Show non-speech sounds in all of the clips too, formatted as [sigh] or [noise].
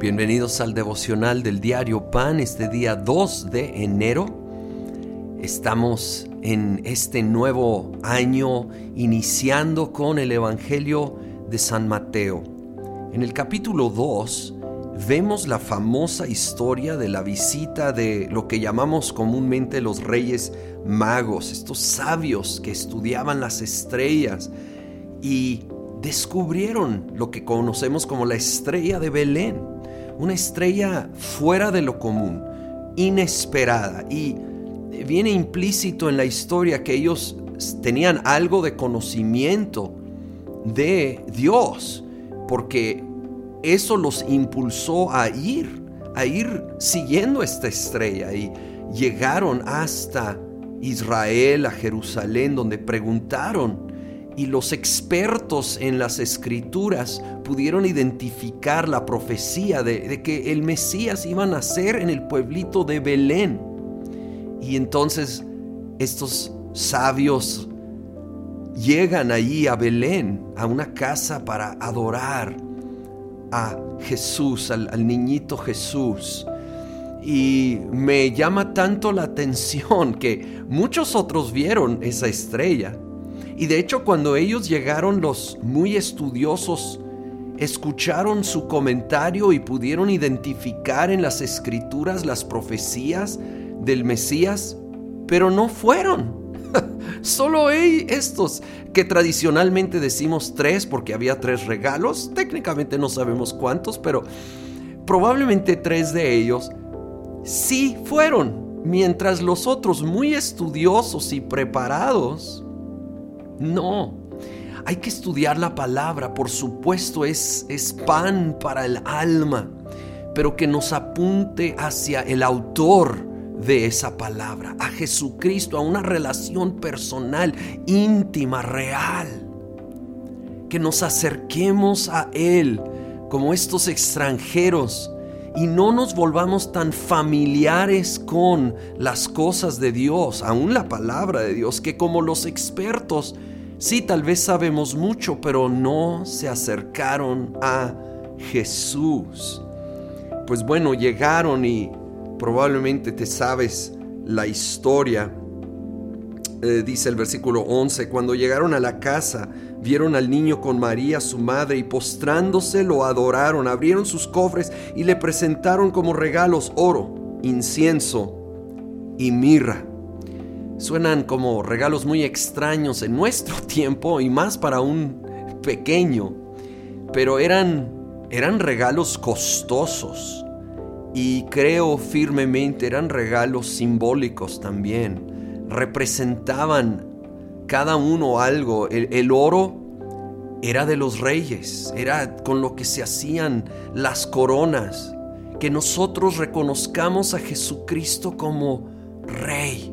Bienvenidos al devocional del diario Pan, este día 2 de enero. Estamos en este nuevo año iniciando con el Evangelio de San Mateo. En el capítulo 2 vemos la famosa historia de la visita de lo que llamamos comúnmente los reyes magos, estos sabios que estudiaban las estrellas y descubrieron lo que conocemos como la estrella de Belén una estrella fuera de lo común, inesperada. Y viene implícito en la historia que ellos tenían algo de conocimiento de Dios, porque eso los impulsó a ir, a ir siguiendo esta estrella y llegaron hasta Israel, a Jerusalén, donde preguntaron y los expertos en las escrituras pudieron identificar la profecía de, que el Mesías iba a nacer en el pueblito de Belén. Y entonces estos sabios llegan allí a Belén, a una casa para adorar a Jesús, al, niñito Jesús. Y me llama tanto la atención que muchos otros vieron esa estrella y de hecho cuando ellos llegaron los muy estudiosos, escucharon su comentario y pudieron identificar en las escrituras las profecías del Mesías, pero no fueron. [laughs] Solo estos que tradicionalmente decimos tres porque había tres regalos, técnicamente no sabemos cuántos, pero probablemente tres de ellos sí fueron, mientras los otros muy estudiosos y preparados no. Hay que estudiar la palabra, por supuesto, es, es pan para el alma, pero que nos apunte hacia el autor de esa palabra, a Jesucristo, a una relación personal, íntima, real. Que nos acerquemos a Él como estos extranjeros y no nos volvamos tan familiares con las cosas de Dios, aún la palabra de Dios, que como los expertos Sí, tal vez sabemos mucho, pero no se acercaron a Jesús. Pues bueno, llegaron y probablemente te sabes la historia. Eh, dice el versículo 11, cuando llegaron a la casa, vieron al niño con María, su madre, y postrándose lo adoraron, abrieron sus cofres y le presentaron como regalos oro, incienso y mirra. Suenan como regalos muy extraños en nuestro [laughs] tiempo y más para un pequeño, pero eran, eran regalos costosos y creo firmemente eran regalos simbólicos también. Representaban cada uno algo. El, el oro era de los reyes, era con lo que se hacían las coronas. Que nosotros reconozcamos a Jesucristo como Rey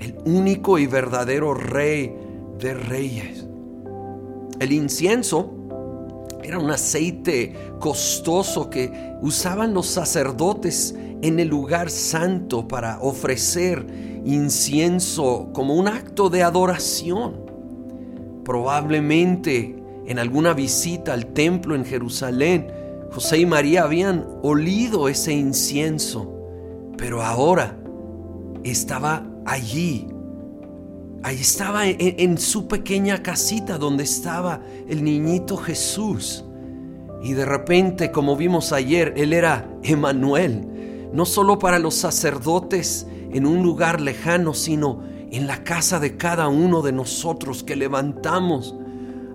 el único y verdadero rey de reyes. El incienso era un aceite costoso que usaban los sacerdotes en el lugar santo para ofrecer incienso como un acto de adoración. Probablemente en alguna visita al templo en Jerusalén, José y María habían olido ese incienso, pero ahora estaba allí. Ahí estaba en, su pequeña casita donde estaba el niñito Jesús. Y de repente, como vimos ayer, Él era Emanuel, no solo para los sacerdotes en un lugar lejano, sino en la casa de cada uno de nosotros que levantamos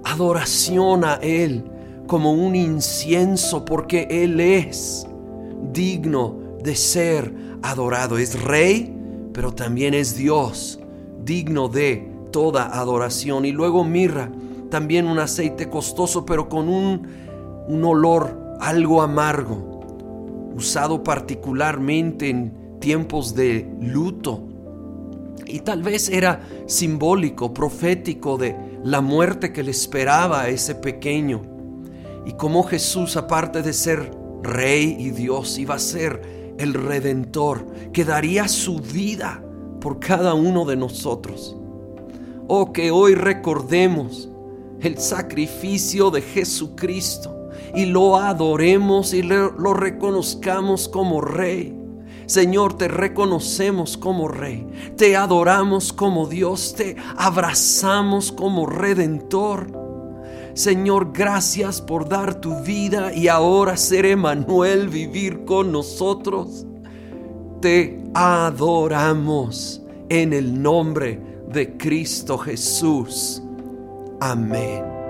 adoración a Él como un incienso, porque Él es digno de ser adorado. Es rey, pero también es Dios, digno de toda adoración. Y luego mirra, también un aceite costoso, pero con un, un olor algo amargo, usado particularmente en tiempos de luto. Y tal vez era simbólico, profético de la muerte que le esperaba a ese pequeño. Y como Jesús, aparte de ser rey y Dios, iba a ser el Redentor, que daría su vida por cada uno de nosotros. Oh, que hoy recordemos el sacrificio de Jesucristo, y lo adoremos y lo, reconozcamos como Rey. Señor, te reconocemos como Rey, te adoramos como Dios, te abrazamos como Redentor. Señor, gracias por dar tu vida y ahora ser Emanuel, vivir con nosotros. Te adoramos en el nombre de Cristo Jesús. Amén.